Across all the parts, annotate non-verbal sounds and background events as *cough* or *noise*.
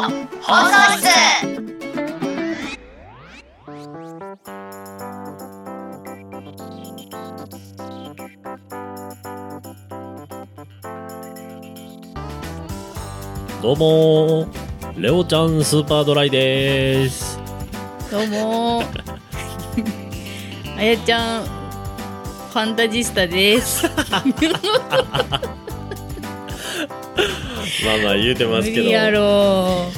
の放送室。どうもー。レオちゃんスーパードライです。どうもー。*laughs* あやちゃんファンタジスタです *laughs* まあまあ言うてますけど。無理やろ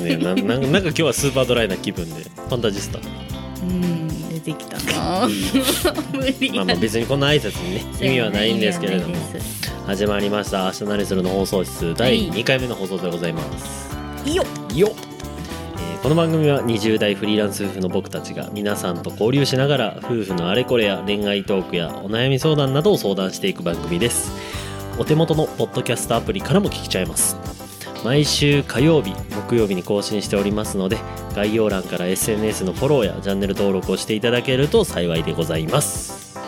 ね、なななんか今日はスーパードライな気分でファンタジスタ。うん出てきたな。無理や。まあまあ別にこの挨拶にね意味はないんですけれども。始まりました「明日何する」の放送室。第2回目の放送でございます、いいよ。よっえーこの番組は20代フリーランス夫婦の僕たちが皆さんと交流しながら夫婦のあれこれや恋愛トークやお悩み相談などを相談していく番組ですお手元のポッドキャストアプリからも聞けちゃいます。毎週火曜日木曜日に更新しておりますので概要欄から SNS のフォローやチャンネル登録をしていただけると幸いでございます。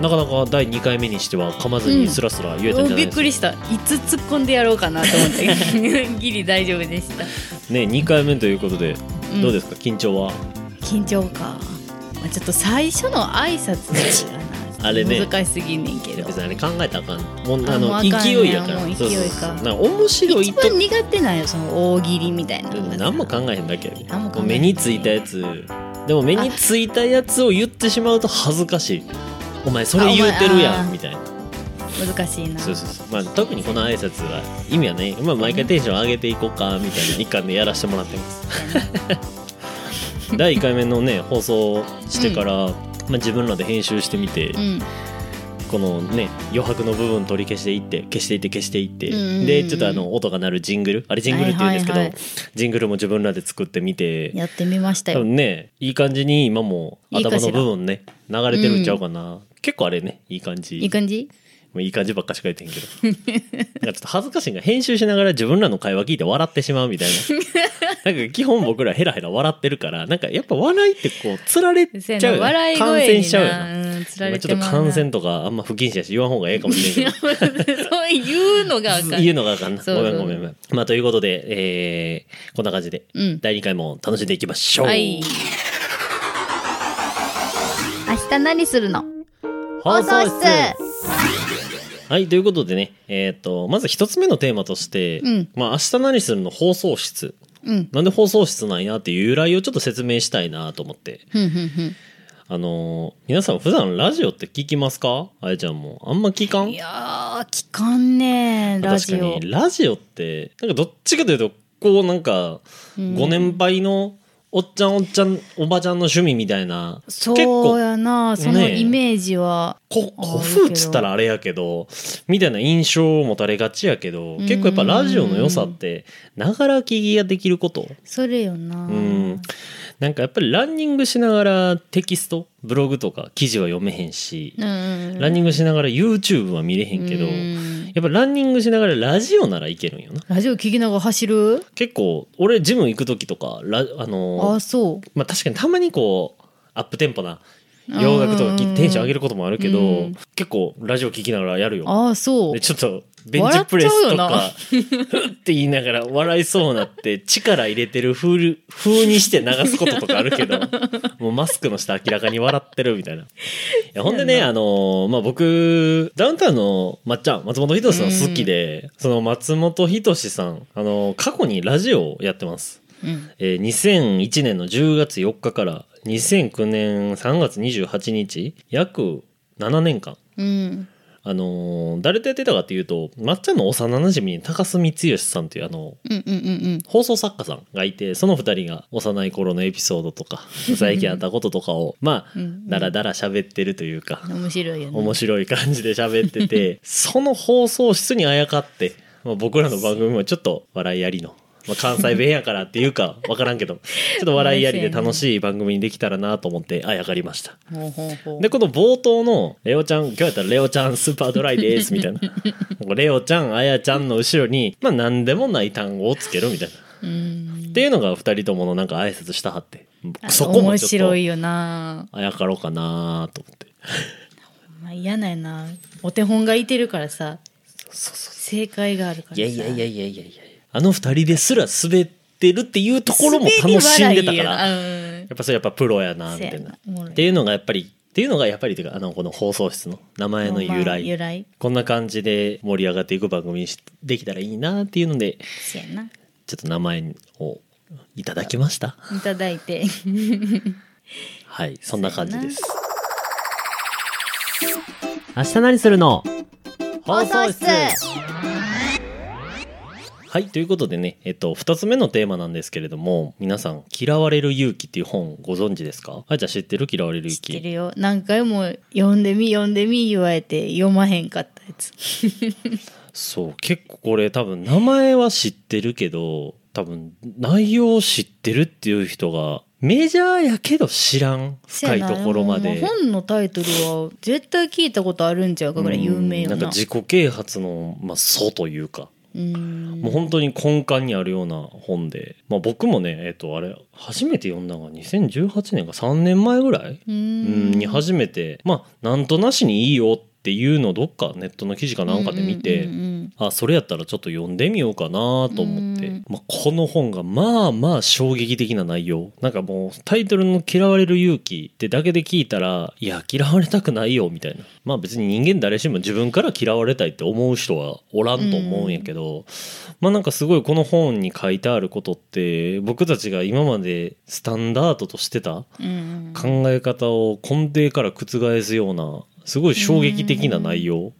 なかなか第2回目にしては噛まずにスラスラ言えたんじゃないびっですか、くりした。いつ突っ込んでやろうかなと思って。ギリ大丈夫でした、ね2回目ということでうん。どうですか？緊張は？緊張か、まあ、ちょっと最初の挨拶あれね。難しすぎんねんけど。別にあれ考えたらあかん。もうあの勢いやから。勢いか。な面白い一と番苦手なんよその大喜利みたいな何も考えへんだけやね何も考えへん。目についたやつ。でも目についたやつを言ってしまうと恥ずかしい。お前それ言うてるやんみたいな。難しいな。そうそうそう。まあ特にこの挨拶は意味はね、まあ、毎回テンション上げていこうかみたいな一環でやらせてもらってます。*laughs* 第1回目のね放送してから、まあ、自分らで編集してみて、うん。このね余白の部分取り消していって消していって消していって、うんうんうんでちょっとあの音が鳴るジングルあれジングルって言うんですけど、はいはいはい。ジングルも自分らで作ってみてやってみました多よ分ねいい感じに今も頭の部分ね流れてるんちゃうかな、結構あれねいい感じ。いい感じ？もういい感じばっかしか言ってんけど。なんかちょっと恥ずかしいんが編集しながら自分らの会話聞いて笑ってしまうみたいな。*laughs* なんか基本僕らヘラヘラ笑ってるからなんかやっぱ笑いってこうつられちゃうよね。感笑い声に染しちゃうよななうんちょっと感染とかあんま不謹慎やし言わん方がええかもしれんけどそういうのがあかん言うのがあかんな。ごめんごめんごめん。まあということで、えー、こんな感じで、うん。第2回も楽しんでいきましょう。はい。明日何するの？放送室放送室はい、ということでね、えっ、と、まず一つ目のテーマとして、うん。まあ明日何するの放送室。うん。なんで放送室なんやっていう由来をちょっと説明したいなと思って。ふんふんふん。あのー皆さん普段ラジオって聞きますか？あやちゃんも。あんま聞かん？いやー聞かんねラジオ。確かにラジオってなんかどっちかというとこうなんかうん。ご年配のおっちゃんおっちゃんおばちゃんの趣味みたいな。結そう構やな。そのねイメージはこ古風っつったらあれやけどみたいな印象を持たれがちやけど結構やっぱラジオの良さってながら聞きができること。それよな。うんなんかやっぱりランニングしながらテキストブログとか記事は読めへんしうんうんランニングしながら YouTube は見れへんけどうん。やっぱランニングしながらラジオならいけるんよな。ラジオ聞きながら走る？結構俺ジム行く時とかラあのあそう。まあ確かにたまにこうアップテンポな洋楽とかテンション上げることもあるけど、うん。結構ラジオ聞きながらやるよ。あそう。でちょっとベンチプレスとか笑ふって言いながら笑いそうになって力入れてる風風にして流すこととかあるけどもうマスクの下明らかに笑ってるみたいな。いやほんでねあのまあ僕ダウンタウンのまっちゃん松本人志さん好きで、その松本人志さんあの過去にラジオをやってます。うん。えー2001年の10月4日から2009年3月28日約7年間。うんあのー誰とやってたかっていうとまっちゃんの幼なじみに高須光義さんというあのうんうんうん放送作家さんがいてその2人が幼い頃のエピソードとか *laughs* 最近あったこととかをまあうんだらだら喋ってるというかうん面白いよね。面白い感じで喋ってて *laughs* その放送室にあやかって、まあ、僕らの番組もちょっと笑いありの、まあ、関西弁やからっていうか分からんけど *laughs* ちょっと笑いありで楽しい番組にできたらなと思ってあやかりました。でこの冒頭の「レオちゃん今日やったらレオちゃんスーパードライです」みたいな。*laughs* レオちゃんあやちゃんの後ろにまあ何でもない単語をつけるみたいな。うん。っていうのが2人とものなんか挨拶したはって。あそこも面ちょっと白いよな。あやかろうかなと思って。まあ嫌なんやな。お手本がいてるからさ。正解があるからさ。いやいやいやいやいやいやあの二人ですら滑ってるっていうところも楽しんでたから。やらっぱそれやっぱプロやなみたいなっていうのがやっぱりっていうのがやっぱりていうかあのこの放送室の名前の由来。由来。こんな感じで盛り上がっていく番組にしできたらいいなっていうのでちょっと名前をいただきました。いただいて。はいそんな感じです。明日何するの？放送室はいということでねえっと2つ目のテーマなんですけれども皆さん「嫌われる勇気」っていう本ご存知ですか？あいちゃん知ってる？嫌われる知勇気。ってるよ。何回も読んでみ読んでみ言われて読まへんかったやつ。そう結構これ多分名前は知ってるけど多分内容を知ってるっていう人がメジャーやけど知らん深いところまで。本のタイトルは絶対聞いたことあるんちゃうかぐらい有名よな。なんか自己啓発の、まあ、祖というかうんもう本当に根幹にあるような本で、まあ、僕もねえっとあれ初めて読んだのが2018年か3年前ぐらいうん。に初めて。まあなんとなしにいいよっていうのをどっかネットの記事かなんかで見て、あそれやったらちょっと読んでみようかなと思って、うんまあ、この本がまあまあ衝撃的な内容。なんかもうタイトルの「嫌われる勇気」ってだけで聞いたらいや嫌われたくないよみたいな。まあ別に人間誰しも自分から嫌われたいって思う人はおらんと思うんやけど、まあなんかすごいこの本に書いてあることって僕たちが今までスタンダードとしてた考え方を根底から覆すようなすごい衝撃的な内容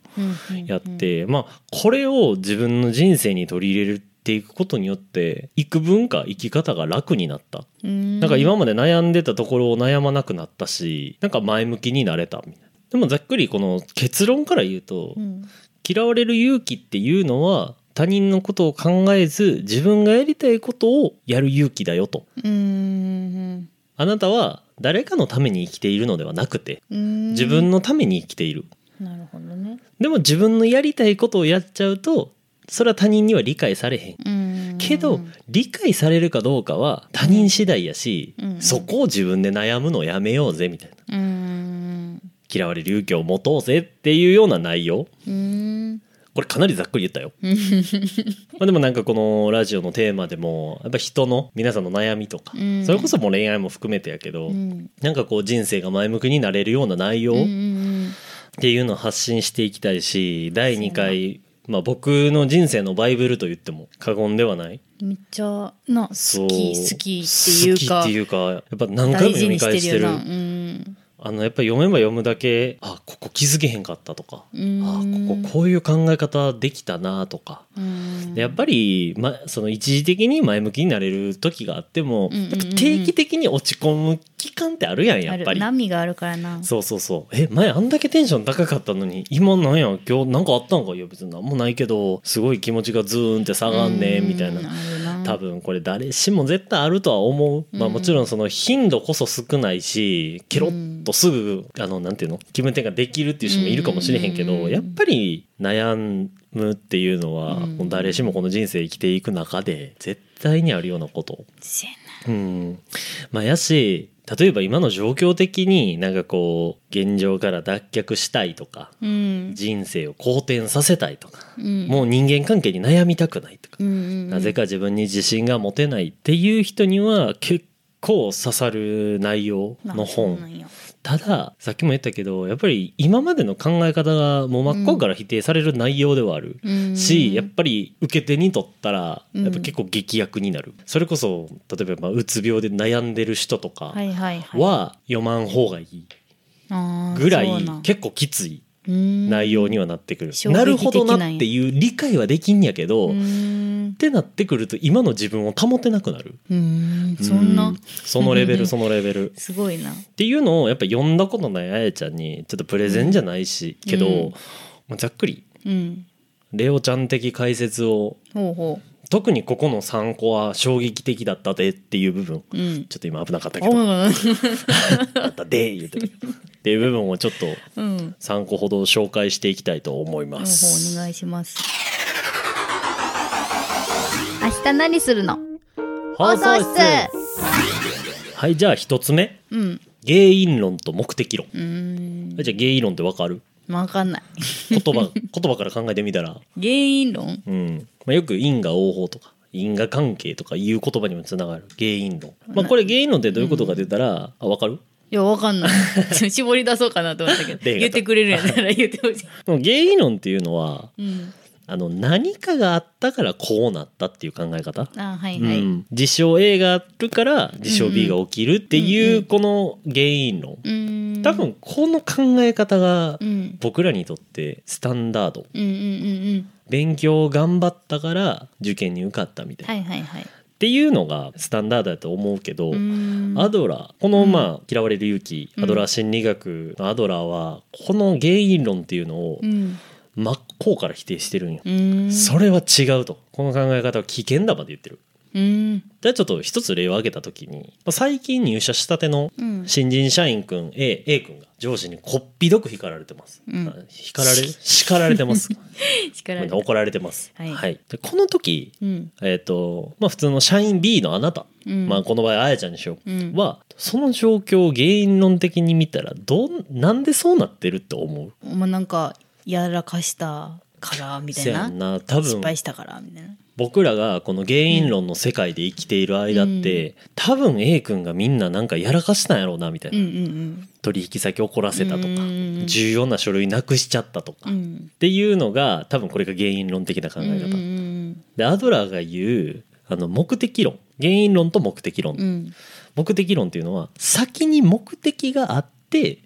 やって、まあこれを自分の人生に取り入れていくことによって幾分か生き方が楽になった、うん。なんか今まで悩んでたところを悩まなくなったしなんか前向きになれたみたいな。でもざっくりこの結論から言うと、うん。嫌われる勇気っていうのは他人のことを考えず自分がやりたいことをやる勇気だよと。うん。あなたは誰かのために生きているのではなくてうん。自分のために生きている。なるほどね。でも自分のやりたいことをやっちゃうとそれは他人には理解されへん。うん。けど理解されるかどうかは他人次第やし、うん。そこを自分で悩むのをやめようぜみたいな。うん。嫌われる勇気を持とうぜっていうような内容。うんこれかなりざっくり言ったよ。*laughs* まあでもなんかこのラジオのテーマでもやっぱ人の皆さんの悩みとか、うん。それこそもう恋愛も含めてやけど、うん。なんかこう人生が前向きになれるような内容っんていうのを発信していきたいし第2回まあ僕の人生のバイブルと言っても過言ではない。めっちゃな好き好きっていうか好きっていうかやっぱ何回も読み返してるあのやっぱり読めば読むだけあここ気づけへんかったとかうん。あこここういう考え方できたなとか。やっぱり、ま、その一時的に前向きになれる時があっても、うんうんうん。うんやっぱ定期的に落ち込む期間ってあるやんやっぱり。波があるからな。そうそうそう。え前あんだけテンション高かったのに今なんや？今日なんかあったんか？いや別に何もないけどすごい気持ちがズーンって下がんねみたいな多分これ誰しも絶対あるとは思う、まあうんもちろんその頻度こそ少ないしケロッとすぐあのなんていうの？気分転換できるっていう人もいるかもしれへんけど、うん。やっぱり悩むっていうのは、誰しもこの人生生きていく中で絶対にあるようなこと。うん、まあやし例えば今の状況的になんかこう現状から脱却したいとかなうん。人生を好転させたいとか、うん。もう人間関係に悩みたくないとかうんうんなぜか自分に自信が持てないっていう人には結構刺さる内容の本。んやたださっきも言ったけどやっぱり今までの考え方がもう真っ向から否定される内容ではある、うん。しやっぱり受け手にとったらうん。やっぱ結構劇薬になる、それこそ例えばまあうつ病で悩んでる人とかは読まん方がいいぐらい結構きつい。うん内容にはなってくる、なるほどなっていう理解はできんやけど、うっんてなってくると今の自分を保てなくなる。うん。そんうなそのレベルそのレベル。っすごいな。ていうのをやっぱ読んだことないあやちゃんにちょっとプレゼンじゃないし、けど、うん。まあざっくり。うん。レオちゃん的解説をほうほ特にここの3個は衝撃的だったでっていう部分。ううん。ちょっと今危なかったけど。おう。あったで言ってたけど。っていう部分をちょっとうん。3個ほど紹介していきたいと思いまほうほうすお願いします。明日何するの？放送室。はいじゃあ1つ目。うん。原因論と目的論。じゃあ原因論ってわかる？わかんない。言葉言葉から考えてみたら、原因論？うん。まあ、よく因果応報とか因果関係とかいう言葉にもつながる。原因論。まあこれ原因論ってどういうことかって言ったら、あ分かる？いやわかんない。ちょ絞り出そうかなと思ったけど。*laughs* で言ってくれるんやったら言ってほしい、でも原因論っていうのはうん、あの何かがあったからこうなったっていう考え方、あはいはい、うん、事象 A があるから事象 B が起きるってうんいううんこの原因論。うーん。多分この考え方がうん。僕らにとってスタンダード。うんうんうんうん。勉強頑張ったから受験に受かったみたいな、はいはいはい。っていうのがスタンダードだと思うけど、うーん。アドラーこのうん。まあ「嫌われる勇気」うん。アドラー心理学のアドラーはこの原因論っていうのをうん。真っ向から否定してるんよ。それは違うと。この考え方は危険だまで言ってる。じゃあちょっと一つ例を挙げた時にまあ最近入社したてのうん。新人社員くん A, A 君が上司にこっぴどく叱られてます。うん。あ叱られ叱られてます。*laughs* 力入れ怒られてます。はい。でこの時うん。えっ、とまあ普通の社員 B のあなた、うん。まあこの場合あやちゃんにしよう、うん。はその状況を原因論的に見たらどんなんでそうなってるって思う？まあなんかやらかしたからみたいなな。多失分敗したからみたいな。僕らがこの原因論の世界で生きている間って、多分 A 君がみんななんかやらかしたんやろうなみたいな、うんうん取引先怒らせたとか、うん重要な書類なくしちゃったとか、っうん。うんていうのが多分これが原因論的な考え方、うんうんでアドラーが言うあの目的論。原因論と目的論、うん。目的論っていうのは先に目的があって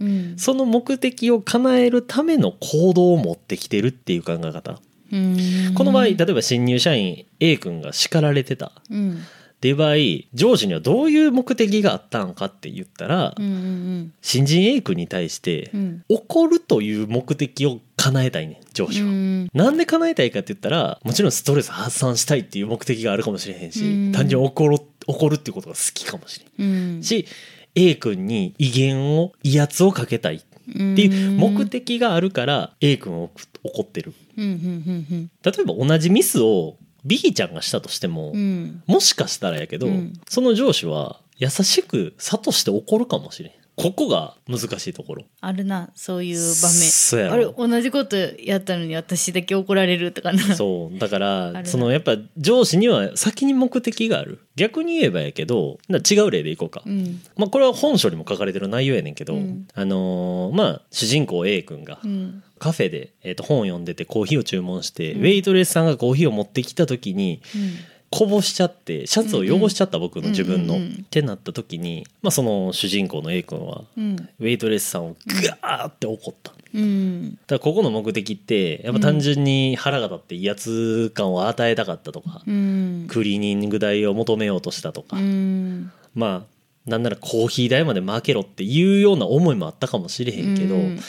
うん。その目的を叶えるための行動を持ってきてるっていう考え方。うん。この場合例えば新入社員 A 君が叱られてた。っうん。ていう場合上司にはどういう目的があったんかって言ったらうんうん新人 A 君に対してうん。怒るという目的を叶えたいねん上司は。うん。なんで叶えたいかって言ったらもちろんストレス発散したいっていう目的があるかもしれへんし、うん。単純に怒る怒るっていうことが好きかもしれん。うん。し A 君に威厳を威圧をかけたい。っていう目的があるから A 君を怒ってる。例えば同じミスを B ちゃんがしたとしても、うんうん。もしかしたらやけど、うん。その上司は優しく諭して怒るかもしれんここが難しいところ。あるなそういう場そうやろ。面あれ同じことやったのに私だけ怒られるとかなそう。だかあらそのやっぱ上司には先に目的がある。逆に言えばやけどな違う例でいこうか、うん。まあ、これは本書にも書かれてる内容やねんけど、うん。あのーまあ主人公 A 君がうん。カフェで、えー、と本を読んでてコーヒーを注文して、うん。ウェイトレスさんがコーヒーを持ってきた時にこぼしちゃってシャツを汚しちゃった僕の自分の、うんうんうん。ってなった時に、まあ、その主人公の A 君はうん。ウェイトレスさんをグワーって怒った。うん。だからここの目的ってやっぱ単純に腹が立って威圧感を与えたかったとか、うん。クリーニング代を求めようとしたとか、うん。まあなんならコーヒー代まで負けろっていうような思いもあったかもしれへんけど、うん。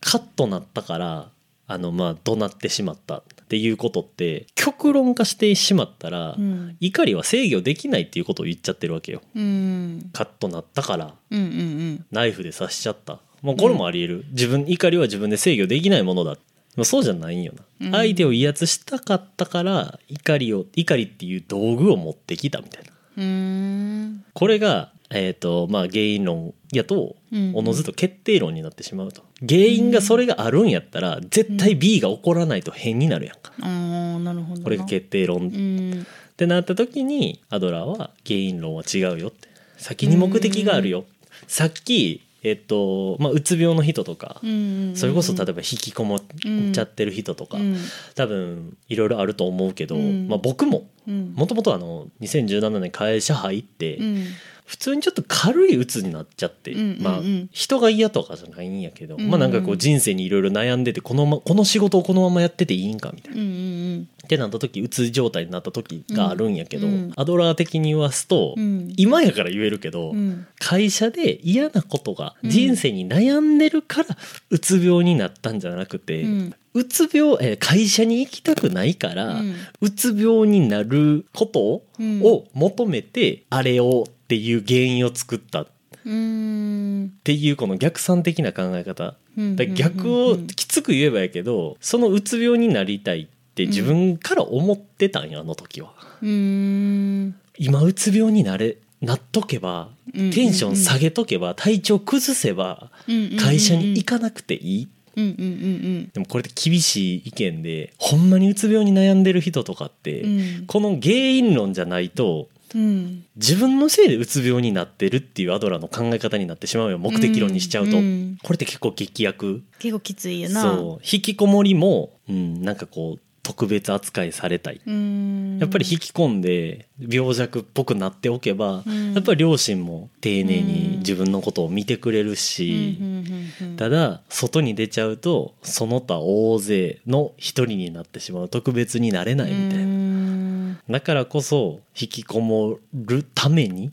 カッとなったからあのまあ怒鳴ってしまったっていうことって極論化してしまったら、うん。怒りは制御できないっていうことを言っちゃってるわけよ。うん。カッとなったから。うんうんナイフで刺しちゃった。もうこれもありえる、自分怒りは自分で制御できないものだ。まあそうじゃないんよな、うん。相手を威圧したかったから怒りを怒りっていう道具を持ってきたみたいな。うん。これが、えーとまあ、原因論やとうんおのずと決定論になってしまうと。原因がそれがあるんやったら絶対 B が起こらないと変になるやんか。あーなるほどな。これが決定論。っうん。てなった時にアドラーは原因論は違うよって。先に目的があるよ。さっきえっとまあうつ病の人とかうんそれこそ例えば引きこもっちゃってる人とかうん。多分いろいろあると思うけどうん。まあ僕もうん。もともとあの2017年会社入ってうん普通にちょっと軽い鬱になっちゃって、まあ人が嫌とかじゃないんやけど、まあなんかこう人生にいろいろ悩んでてこの,、ま、この仕事をこのままやってていいんかみたいな。うんうんってなった時鬱状態になった時があるんやけど、うん。アドラー的に言わすと、うん。今やから言えるけど、うん。会社で嫌なことがうん人生に悩んでるからうつ病になったんじゃなくて、うつ病えー会社に行きたくないから、うん。うつ病になることうん。を求めてあれをっていう原因を作った。っうんていうこの逆算的な考え方。うん。だ逆をきつく言えばやけどそのうつ病になりたいって自分から思ってたんやあの時は。うん。今うつ病になれなっとけばうん。テンション下げとけば体調崩せばうん会社に行かなくていい。うんうんうん。でもこれって厳しい意見でほんまにうつ病に悩んでる人とかって、うん。この原因論じゃないとうん。自分のせいでうつ病になってるっていうアドラーの考え方になってしまうよ。目的論にしちゃうと、うん。うんこれって結構劇薬結構きついよな。そう。引きこもりも、うん、なんかこう特別扱いされたい、うん。やっぱり引き込んで病弱っぽくなっておけば、うん。やっぱり両親も丁寧に自分のことを見てくれるし、うん。ただ外に出ちゃうとその他大勢の一人になってしまう。特別になれないみたいな、うんだからこそ引きこもるために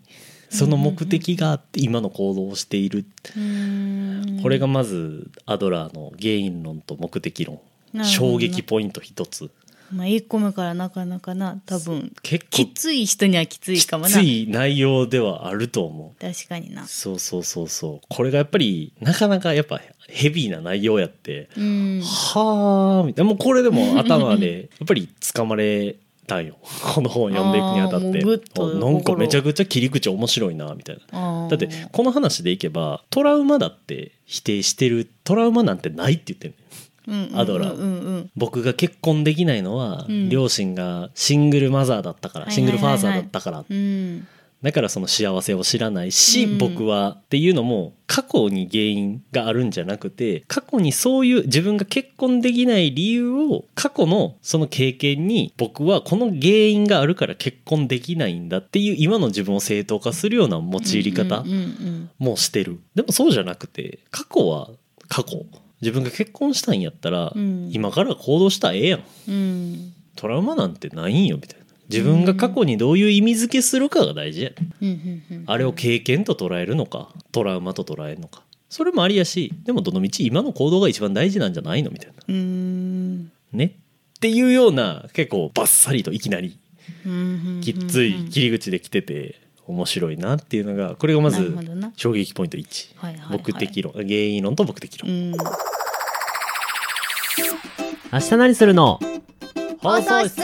その目的があって今の行動をしている、うん。これがまずアドラーの原因論と目的論。衝撃ポイント一つ。まあ1個目からなかなかな多分。結き構つい人にはきついきかもな。つい内容ではあると思う。確かにな。そうそうそうそう。これがやっぱりなかなかやっぱヘビーな内容やって、うん。はあみたいな。もうこれでも頭で *laughs* やっぱり掴まれたんよ。*laughs* この本を読んでいくにあたって。なんかめちゃくちゃ切り口面白いなみたいな。だってこの話でいけばトラウマだって否定してるトラウマなんてないって言ってるアドラー。僕が結婚できないのは、うん。両親がシングルマザーだったから、はい。シングルファーザーだったから、うんだからその幸せを知らないし、うん。僕はっていうのも過去に原因があるんじゃなくて過去にそういう自分が結婚できない理由を過去のその経験に僕はこの原因があるから結婚できないんだっていう今の自分を正当化するような用いり方もしてる。でもそうじゃなくて過去は過去。自分が結婚したんやったら、うん。今から行動したらええやん。うん。トラウマなんてないんよみたいな自分が過去にどういう意味付けするかが大事や、あれを経験と捉えるのかトラウマと捉えるのか。それもありやしでもどのみち今の行動が一番大事なんじゃないのみたいな。うん。ねっていうような結構バッサリといきなりうんきっつい切り口で来てて面白いなっていうのがこれがまなず衝撃ポイント1、はいはいはい。目的論。原因論と目的論、うん。明日何するの？放送室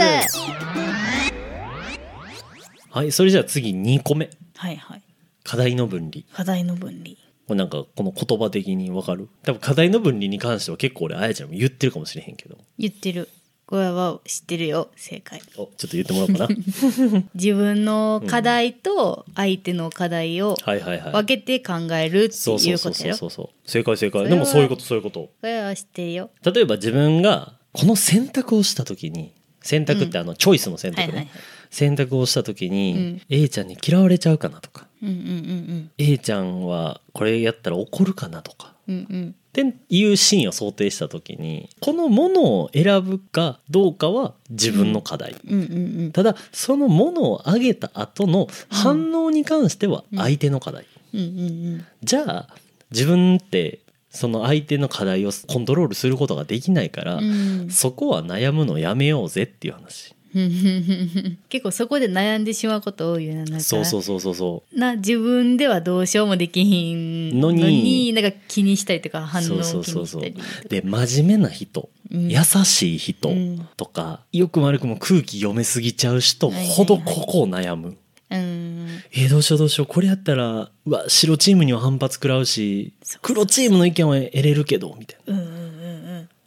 はいそれじゃあ次2個目。はいはい。課題の分離。課題の分離。これなんかこの言葉的にわかる？多分課題の分離に関しては結構俺あやちゃんも言ってるかもしれへんけど。言ってる。これは知ってるよ。正解。おちょっと言ってもらおうかな。*laughs* 自分の課題と相手の課題をはいはいはい。分けて考えるってそうそそういううことそうそう。そう正解正解。それはでもそういうことそういうこと。これは知ってるよ。例えば自分がこの選択をした時に選択ってあのチョイスの選択ね、はいはいはい選択をした時に、うん。A ちゃんに嫌われちゃうかなとか。うんうん A ちゃんはこれやったら怒るかなとか。うんうん。うんっていうシーンを想定した時にこのものを選ぶかどうかは自分の課題、うんうんうん。ただそのものをあげた後の反応に関しては相手の課題、うんうんじゃあ自分ってその相手の課題をコントロールすることができないから、うん。そこは悩むのやめようぜっていう話。うん *laughs* 結構そこで悩んでしまうこと多いよななそうそうそうそうそな自分ではどうしようもできひんののに。になんか気にしたりとか反応を気そうにそうそうそうしたりで真面目な人、うん。優しい人うん。とか、よくも悪くも空気読めすぎちゃう人ほどここを悩む、うん。えーどうしようどうしよう。これやったらうわ白チームには反発食らうし黒チームの意見は得れるけどみたいうんうんうんうん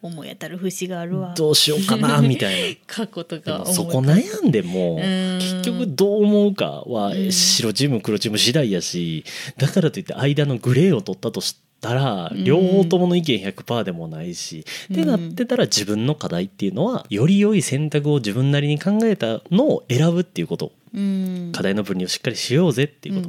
思い当たる節があるわ。などうしようかなみたいな。*laughs* 過去とかそこ悩んでもうん。結局どう思うかはうん。白チーム黒チーム次第やしだからといって間のグレーを取ったとしたらうん。両方ともの意見100%でもないしうん。ってなってたら自分の課題っていうのはより良い選択を自分なりに考えたのを選ぶっていうこと。うん。課題の分離をしっかりしようぜっていうこと。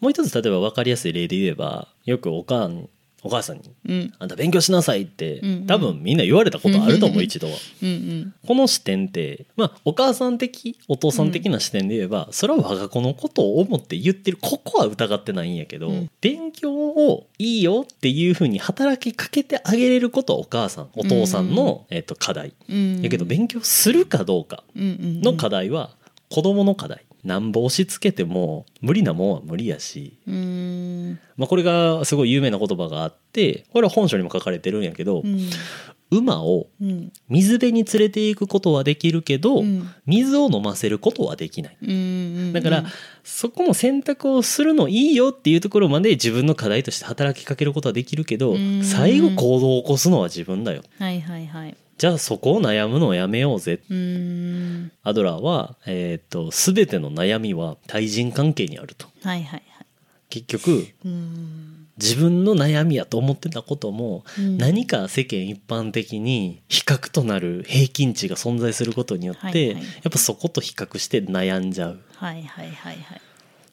もう一つ例えば分かりやすい例で言えばよくおかんお母さんにうんうん「あんた勉強しなさい」ってうんうん。多分みんな言われたことあると思う一度は。うんうん。この視点って、まあ、お母さん的お父さん的な視点で言えば、それは我が子のことを思って言ってるここは疑ってないんやけど、うん。勉強をいいよっていうふうに働きかけてあげれることはお母さんお父さんの、えっと課題。うん。やけど勉強するかどうかうんの課題は子供の課題。なんぼ押し付けても無理なもんは無理やしまあ、これがすごい有名な言葉があってこれは本書にも書かれてるんやけど、うん。馬をうん。水辺に連れて行くことはできるけど、うん。水を飲ませることはできない。うんだから、そこも選択をするのいいよっていうところまで自分の課題として働きかけることはできるけど、うん。最後行動を起こすのは自分だよ。はいはいはい。じゃあそこを悩むのをやめようぜ。うーん。アドラーは、えっ、と、すべての悩みは対人関係にあると。はいはいはい結局、自分の悩みやと思ってたことも、うん。何か世間一般的に比較となる平均値が存在することによって、やっぱそこと比較して悩んじゃう。はいはいはいはい。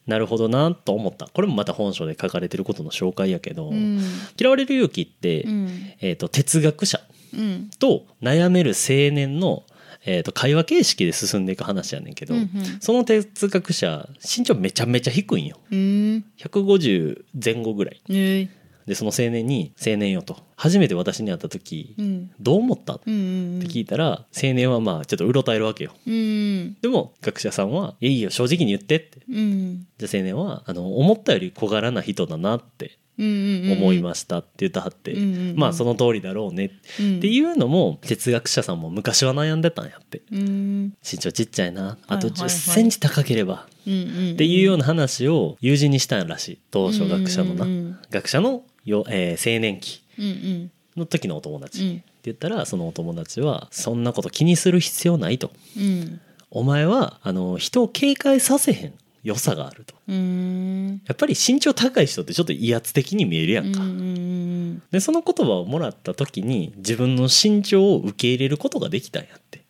なるほどなと思った。これもまた本書で書かれてることの紹介やけど、うん。嫌われる勇気って、うん。えー、と哲学者うん。と悩める青年の、えー、と会話形式で進んでいく話やねんけど、うんうん。その哲学者身長めちゃめちゃ低いんよ。うん。150前後ぐらい。ねでその青年に「青年よ」と。初めて私に会った時、うんどう思った?」って聞いたら青年はまあちょっとうろたえるわけよ。うんでも学者さんは「いいよ正直に言って」って。うん。じゃあ青年はあの思ったより小柄な人だなって思いましたって言ったはって、まあその通りだろうね。うん。っていうのも哲学者さんも昔は悩んでたんやって。うん。身長ちっちゃいな。あと1はいはい。はい0センチ高ければ。っていうような話を友人にしたんらしい。当初学者のな、学者のよ、えー青年期。の時のお友達、うん。って言ったらそのお友達。はそんなこと気にする必要ないとうんお前はあの人を警戒させへん良さがあると。うん。やっぱり身長高い人ってちょっと威圧的に見えるやんか、うんうんでその言葉をもらった時に自分の身長を受け入れることができたんやって。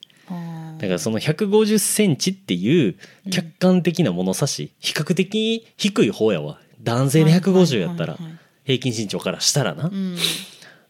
だからその150センチっていう客観的な物差し、比較的低い方やわ。男性で150やったら平均身長からしたらな、うん。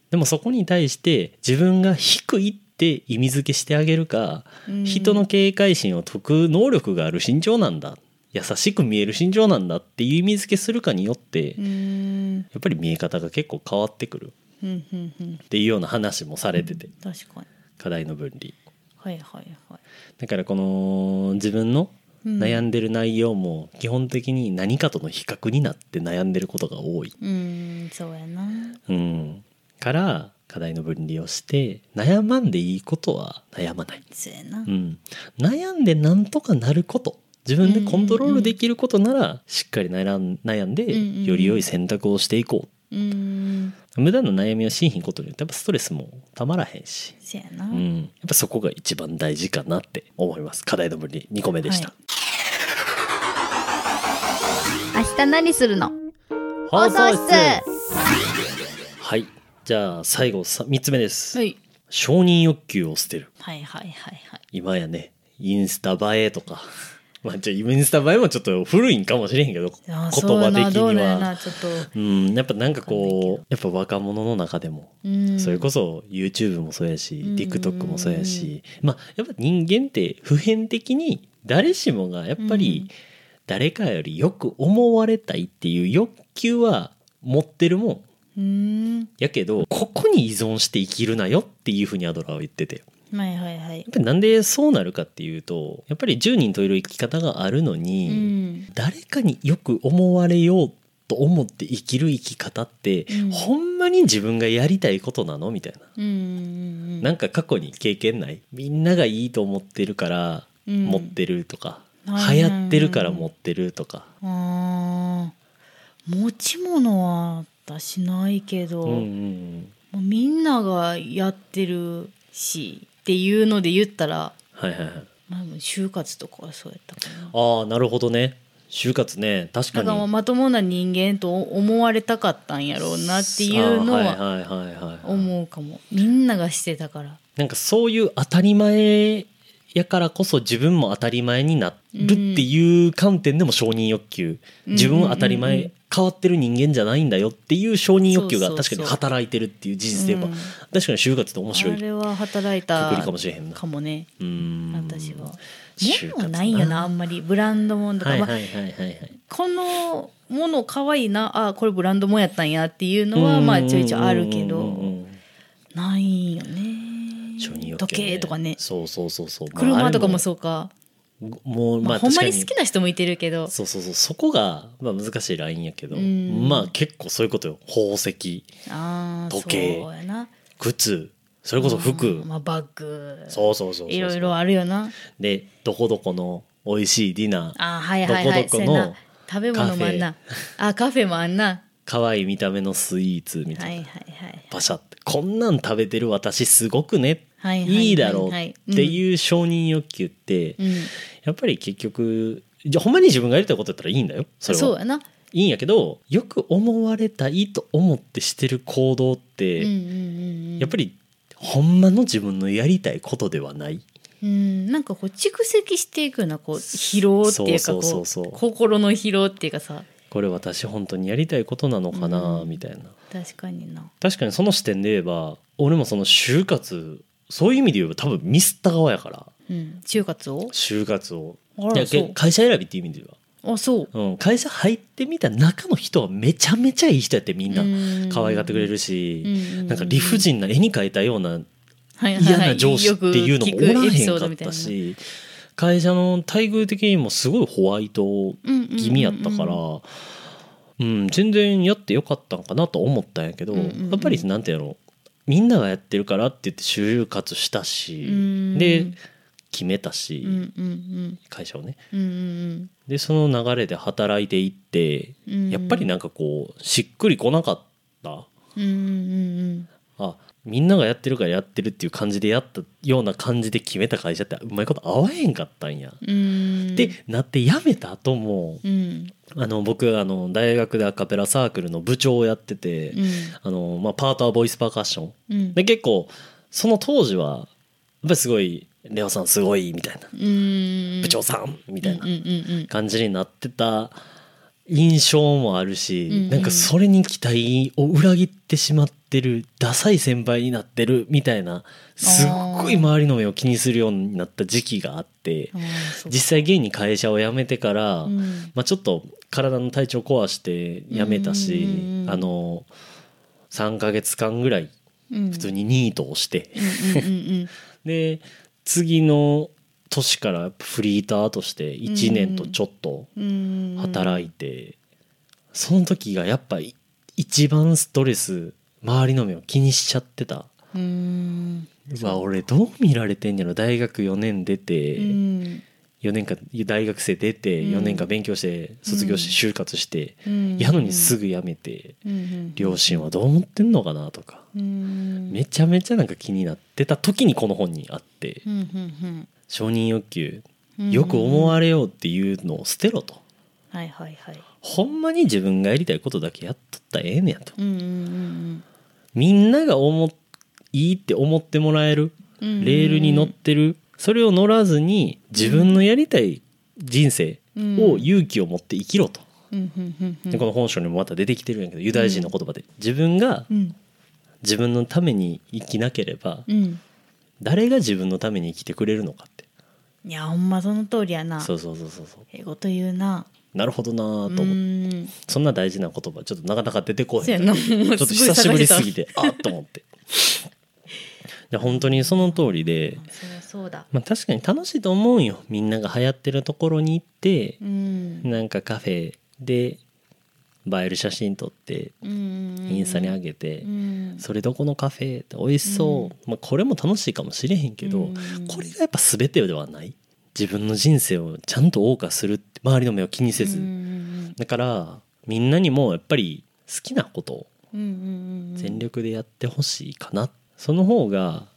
でもそこに対して自分が低いって意味付けしてあげるか、うん。人の警戒心を解く能力がある身長なんだ優しく見える身長なんだっていう意味付けするかによって、うやん。っぱり見え方が結構変わってくる。っていうような話もされてて、確かに。課題の分離。はいはいはい。だからこの自分のうん。悩んでる内容も基本的に何かとの比較になって悩んでることが多い、うん。そうやな。うん、から課題の分離をして悩まんでいいことは悩まない、そうやな。うん、悩んでなんとかなること自分でコントロールできることならしっかり悩ん悩んでより良い選択をしていこう。んう無駄な悩みをしんひんことによってやっぱストレスもたまらへんし、やな。うん、やっぱそこが一番大事かなって思います。課題の分離2個目でした、は明日何するの？放送室。はい。じゃあ最後さ3つ目です、はい。承認欲求を捨てる。はいはいはいはい。今やねインスタ映えとかまあじゃあインスタ映えもちょっと古いんかもしれへんけど言葉的には。なちょっと。うんやっぱなんかこうやっぱ若者の中でもうん。それこそ YouTube もそうやし、うん。TikTok もそうやし、まあやっぱ人間って普遍的に誰しもがやっぱり誰かよりよく思われたいっていう欲求は持ってるもんうん。やけどここに依存して生きるなよっていうふうにアドラーは言ってて。やはいはいはい。っぱりなんでそうなるかっていうとやっぱり10人といる生き方があるのうに、ん。誰かによく思われようと思って生きる生き方って、うん。ほんまに自分がやりたいことなのみたいな。うんうんなんか過去に経験ないみんながいいと思ってるからうん。持ってるとか、はい流行ってるから持ってるとか、あー。持ち物は私ないけど、うんうんうん。もうみんながやってるしっていうので言ったら、はいはいはい。まあ、就活とかはそうやったかな。ああなるほどね。就活ね確かに。だからもうまともな人間と思われたかったんやろうなっていうのは思うかも。みんながしてたから。なんかそういう当たり前やからこそ自分も当たり前になるっていう観点でも承認欲求、うん自分は当たり前、変わってる人間じゃないんだよっていう承認欲求が確かに働いてるっていう事実で言えば、うん。確かに就活って面白い。あれは働いたかもしれへんな。かもね。うーん。私は。就活物もないよなあんまり。ブランドもんとか、まあはいはいはいはい。はいこのもの可愛いなあこれブランドもんやったんやっていうのはまあちょいちょいあるけど。ないよね時計とかね。そうそうそうそう。まあ車とかもそうか。もうまあ、ほんまに好きな人もいてるけど。そうそうそう。そこが、まあ、難しいラインやけど、うん。まあ結構そういうことよ。宝石。時計。靴。それこそ服、うん。まあ、バッグ。そうそうそうそういろいろあるよな。でどこどこの美味しいディナー。あーはいはいはい。どこどこの食べ物もあんな。あカフェもあんな。可愛い見た目のスイーツみたいな、はいはいはいパシャって。こんなん食べてる私すごくね、はいはい。だろうっていう承認欲求って、うん。やっぱり結局じゃあほんまに自分がやりたいことやったらいいんだよそれは。そうやな。いいんやけどよく思われたいと思ってしてる行動って、うんうんうんうん。やっぱりほんまの自分のやりたいことではない。うん。なんかこう蓄積していくようなこう疲労っていうか心の疲労っていうかさ。これ私本当にやりたいことなのかな、うん。みたいな。確かにな。確かにその視点で言えば俺もその就活そういう意味で言えば多分ミスった側やから。うん。就活を？就活を。あいや会社選びっていう意味では、あそう。うん、会社入ってみた中の人はめちゃめちゃいい人やってみんな。うん。可愛がってくれるし、うんうんうん。なんか理不尽な絵に描いたような嫌な上司っていうのもおらへんかったし会社の待遇的にもすごいホワイト気味やったから、うん、全然やってよかったんかなと思ったんやけど、うんうんうん。やっぱりなんていう。のみんながやってるからって言って就活したし、うん。で決めたし、うんうん会社をね。うんうんうん。でその流れで働いていって、うん。やっぱりなんかこうしっくりこなかった？うんうんうん。あみんながやってるからやってるっていう感じでやったような感じで決めた会社ってうまいこと合わへんかったんや。うん。うんでなって辞めた後もうん。あの僕あの大学でアカペラサークルの部長をやってて、うん。あのまあ、パートはボイスパーカッション。うん。で結構その当時はやっぱりすごい「レオさんすごい」みたいな。うん「部長さん」みたいな感じになってた印象もあるし、うんうん。なんかそれに期待を裏切ってしまってるダサい先輩になってるみたいなすっごい周りの目を気にするようになった時期があって実際現に会社を辞めてから、うん。まあ、ちょっと体の体調壊して辞めたし、うんうんうんあの3ヶ月間ぐらいうん。普通にニートをして、で次の年からフリーターとして1年とちょっとうん働いて、その時がやっぱり一番ストレス周りの目を気にしちゃってた。うわ俺どう見られてんやろ。大学4年出て、うん4年間大学生出てうん。4年間勉強して卒業して就活して、うん。やのにすぐ辞めて、うん両親はどう思ってんのかなとか、うん。めちゃめちゃなんか気になってた時にこの本にあって、承認欲求うん。よく思われようっていうのを捨てろと。はいはいはい。ほんまに自分がやりたいことだけやっとったらええねやと。みんなが思っいいって思ってもらえるレールに乗ってるそれを乗らずに自分のやりたい人生を勇気を持って生きろと。でこの本書にもまた出てきてるんやけどユダヤ人の言葉で。自分がうん。自分のために生きなければうん。誰が自分のために生きてくれるのかって。いやほんまその通りやな。そうそうそうそうそう。英語と言うな。なるほどなぁとう思って。ん。そんな大事な言葉ちょっとなかなか出てこへんちょっと久しぶりすぎてあっと思って。で本当にその通りで、そうだ。まあ、確かに楽しいと思うんよ。みんなが流行ってるところに行ってうん。なんかカフェで映える写真撮ってうんインスタに上げてうん。それどこのカフェって美味しそう、まあ、これも楽しいかもしれへんけど、うん。これがやっぱ全てではない。自分の人生をちゃんと謳歌するって周りの目を気にせず、うんだからみんなにもやっぱり好きなことを全力でやってほしいかな、その方が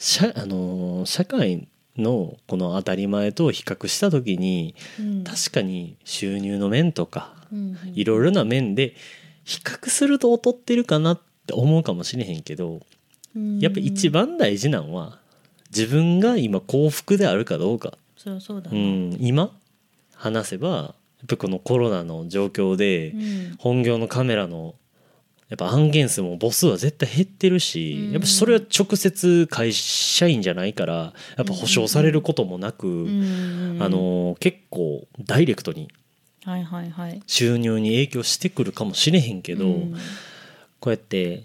社,、あのー社会のこの当たり前と比較した時にうん。確かに収入の面とかうん。いろいろな面で比較すると劣ってるかなって思うかもしれへんけどうん。やっぱ一番大事なんは自分が今幸福であるかどうか、そうそうだう、なん。今話せばやっぱこのコロナの状況でうん。本業のカメラのやっぱ案件数も母数は絶対減ってるし、うん。やっぱそれは直接会社員じゃないからやっぱ保証されることもなく、うん。あの結構ダイレクトに収入に影響してくるかもしれへんけど、うん。こうやって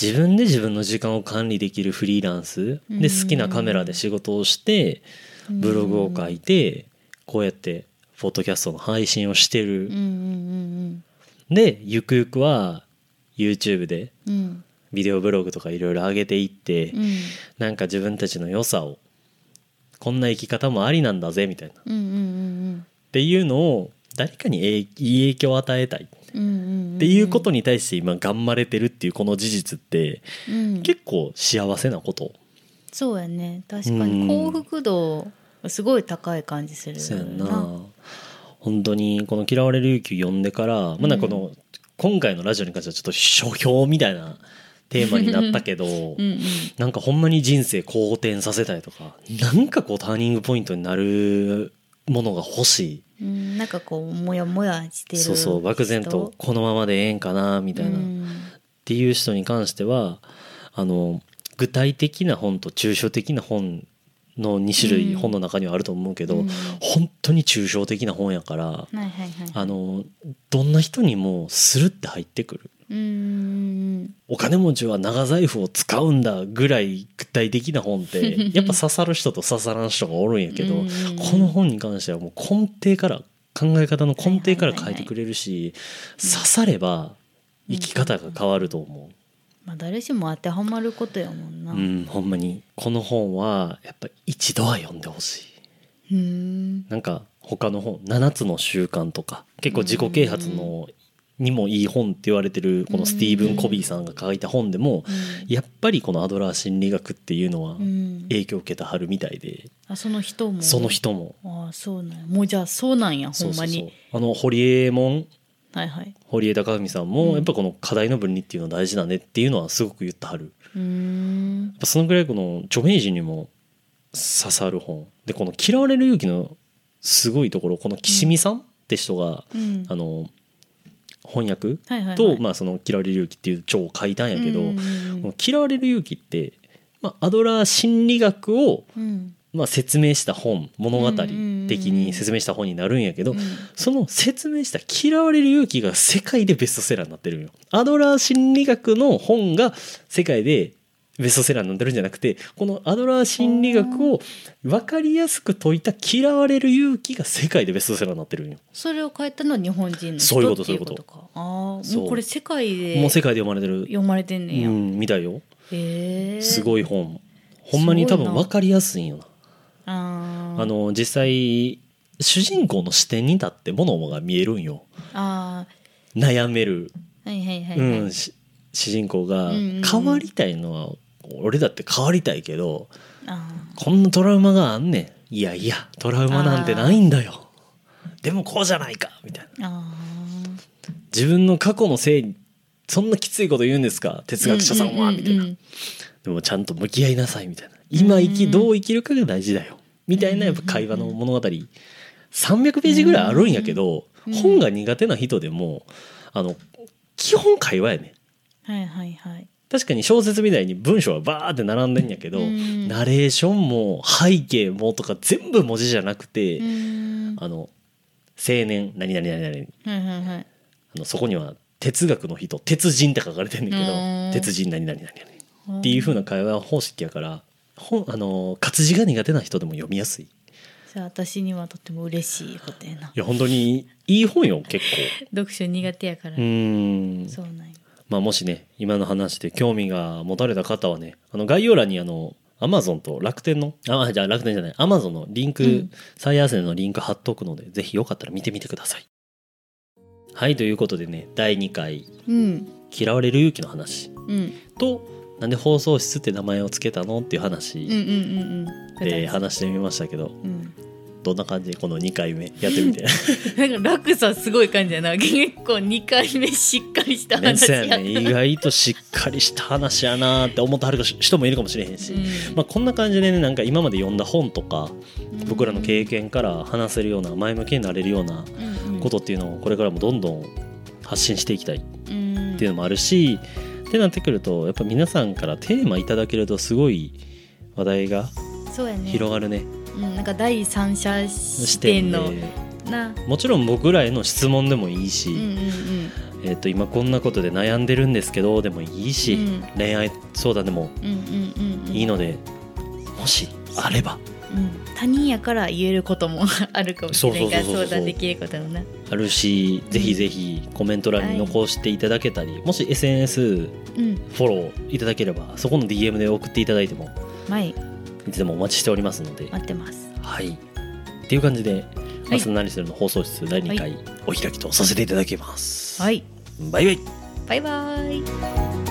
自分で自分の時間を管理できるフリーランスで好きなカメラで仕事をしてブログを書いてこうやってポッドキャストの配信をしてる。うんうん。でゆくゆくは YouTube でビデオブログとかいろいろ上げていって、うん。なんか自分たちの良さをこんな生き方もありなんだぜみたいな。っていうのを誰かにえいい影響を与えたい。っていうことに対して今頑張れてるっていうこの事実ってうん。結構幸せなこと。そうやね。確かうん。に幸福度すごい高い感じするそうやんな。本当にこの「嫌われる勇気」を読んでから、まあこの今回のラジオに関してはちょっと書評みたいなテーマになったけど、*laughs* うんうん。なんかほんまに人生好転させたいとかなんかこうターニングポイントになるものが欲しうんなんかこうモヤモヤしているそうそう漠然とこのままでええんかなみたいな、っうん。ていう人に関してはあの具体的な本と抽象的な本の2種類うん本の中にはあると思うけど、うん。本当に抽象的な本やからはいはいはい。あのどんな人にもスルって入ってくる。お金持ちは長財布を使うんだぐらい具体的な本って *laughs* やっぱ刺さる人と刺さらん人がおるんやけど、うんこの本に関してはもう根底から考え方の根底から変えてくれるし、刺されば生き方が変わると思まあ誰しも当てはまることやもんう、な。うん、ほんまに。この本はやっぱ一度は読んでほしい。うん。なんか他の本「7つの習慣」とか結構自己啓発のにもいい本って言われてるこのスティーブン・コビーさんが書いた本でもやっぱりこのアドラー心理学っていうのはうん。影響を受けたはるみたいで。あその人も。その人も。ああそうなんや。もうじゃあそうなんやほんそうそう。まに。あの堀江門はいはい。堀江貴文さんもやっぱこの課題の分離っていうのは大事だねっていうのはすごく言ってはる。うーん。やっぱそのぐらいこの著名人にも刺さる本。でこの「嫌われる勇気」のすごいところこの岸見さんって人が、うん。あの翻訳はいはいはい。と、まあ、その「嫌われる勇気」っていう章を書いたんやけど、この嫌われる勇気って、まあ、アドラー心理学を、うんまあ、説明した本物語的に説明した本になるんやけど、うんその説明した「嫌われる勇気」が世界でベストセラーになってるんよ。アドラー心理学の本が世界でベストセラーになってるんじゃなくてこのアドラー心理学を分かりやすく説いた「嫌われる勇気」が世界でベストセラーになってるんよ。それを書いたのは日本人の人そういうことそういうことかああもうこれ世界でもう世界で読まれてる、読まれてんねんや、うん、みたいよ。へえすごい本。ほんまに多分分かりやすいんよな。あの実際主人公の視点に立って物が見えるんよ。あ悩める、ーはいはいはい、うはい。ん、し主人公が変わりたいのは俺だって変わりたいけどあこんなトラウマがあんねん。いやいやトラウマなんてないんだよ。でもこうじゃないかみたいな。自分の過去のせいにそんなきついこと言うんですか？哲ー学者さんはみたいなうんうん。でもちゃんと向き合いなさいみたいな今生きどう生きるかが大事だよ。みたいなやっぱ会話の物語。300ページぐらいあるんやけどうん。本が苦手な人でもあの基本会話やね。はいはいはい。確かに小説みたいに文章はバーって並んでんやけどうん。ナレーションも背景もとか全部文字じゃなくてあの青年何々何々はいはいはい。あのそこには哲学の人鉄人って書かれてんねんけうん。ど鉄人何々何々っていう風な会話方式やから本あの活字が苦手な人でも読みやすい。いじゃあ私にはとても嬉しいことやな。や本当にいい本よ結 *laughs* 読書苦手やから、構うーん。そうなんやまあもしね今の話で興味が持たれた方はねあの概要欄にあのアマゾンと楽天のあじゃあ楽天じゃないアマゾンのリンク、うん。最安値のリンク貼っとくのでぜひよかったら見てみてください。はいということでね第2回。うん「嫌われる勇気」の話。うん。となんで放送室って名前をつけたのっていう話、うんうんうんうん。で話してみましたけどうん。どんな感じでこの2回目やってみて？*laughs* なんか落差すごい感じやな。*laughs* 結構2回目しっかりしたね話や。ね。意外としっかりした話やなって思ってはる人もいるかもしれへんし、うん。まあ、こんな感じでねなんか今まで読んだ本とか僕らの経験から話せるような前向きになれるようなうんうん。ことっていうのをこれからもどんどん発信していきたいっうんていうのもあるしってなってくるとやっぱ皆さんからテーマいただけるとすごい話題が広がるね。うん、なんか第三者視視点のな。もちろん僕らへの質問でもいいし、うんうんえー、と今こんなことで悩んでるんですけどでもいいし、うん。恋愛相談でもうんうんうんうんうん。いいので、もしあればうん、他人やから言えることもあるかもしれないから相談できることもな。あるしぜひぜひコメント欄に残していただけたり、もし SNS うん。フォローいただければそこの DM で送っていただいてもはい。いつでもお待ちしておりますので。待ってます。はい。っていう感じで「明日何するの放送室第2回お開きとさせていただきます、はい。バイバイ。バイバイ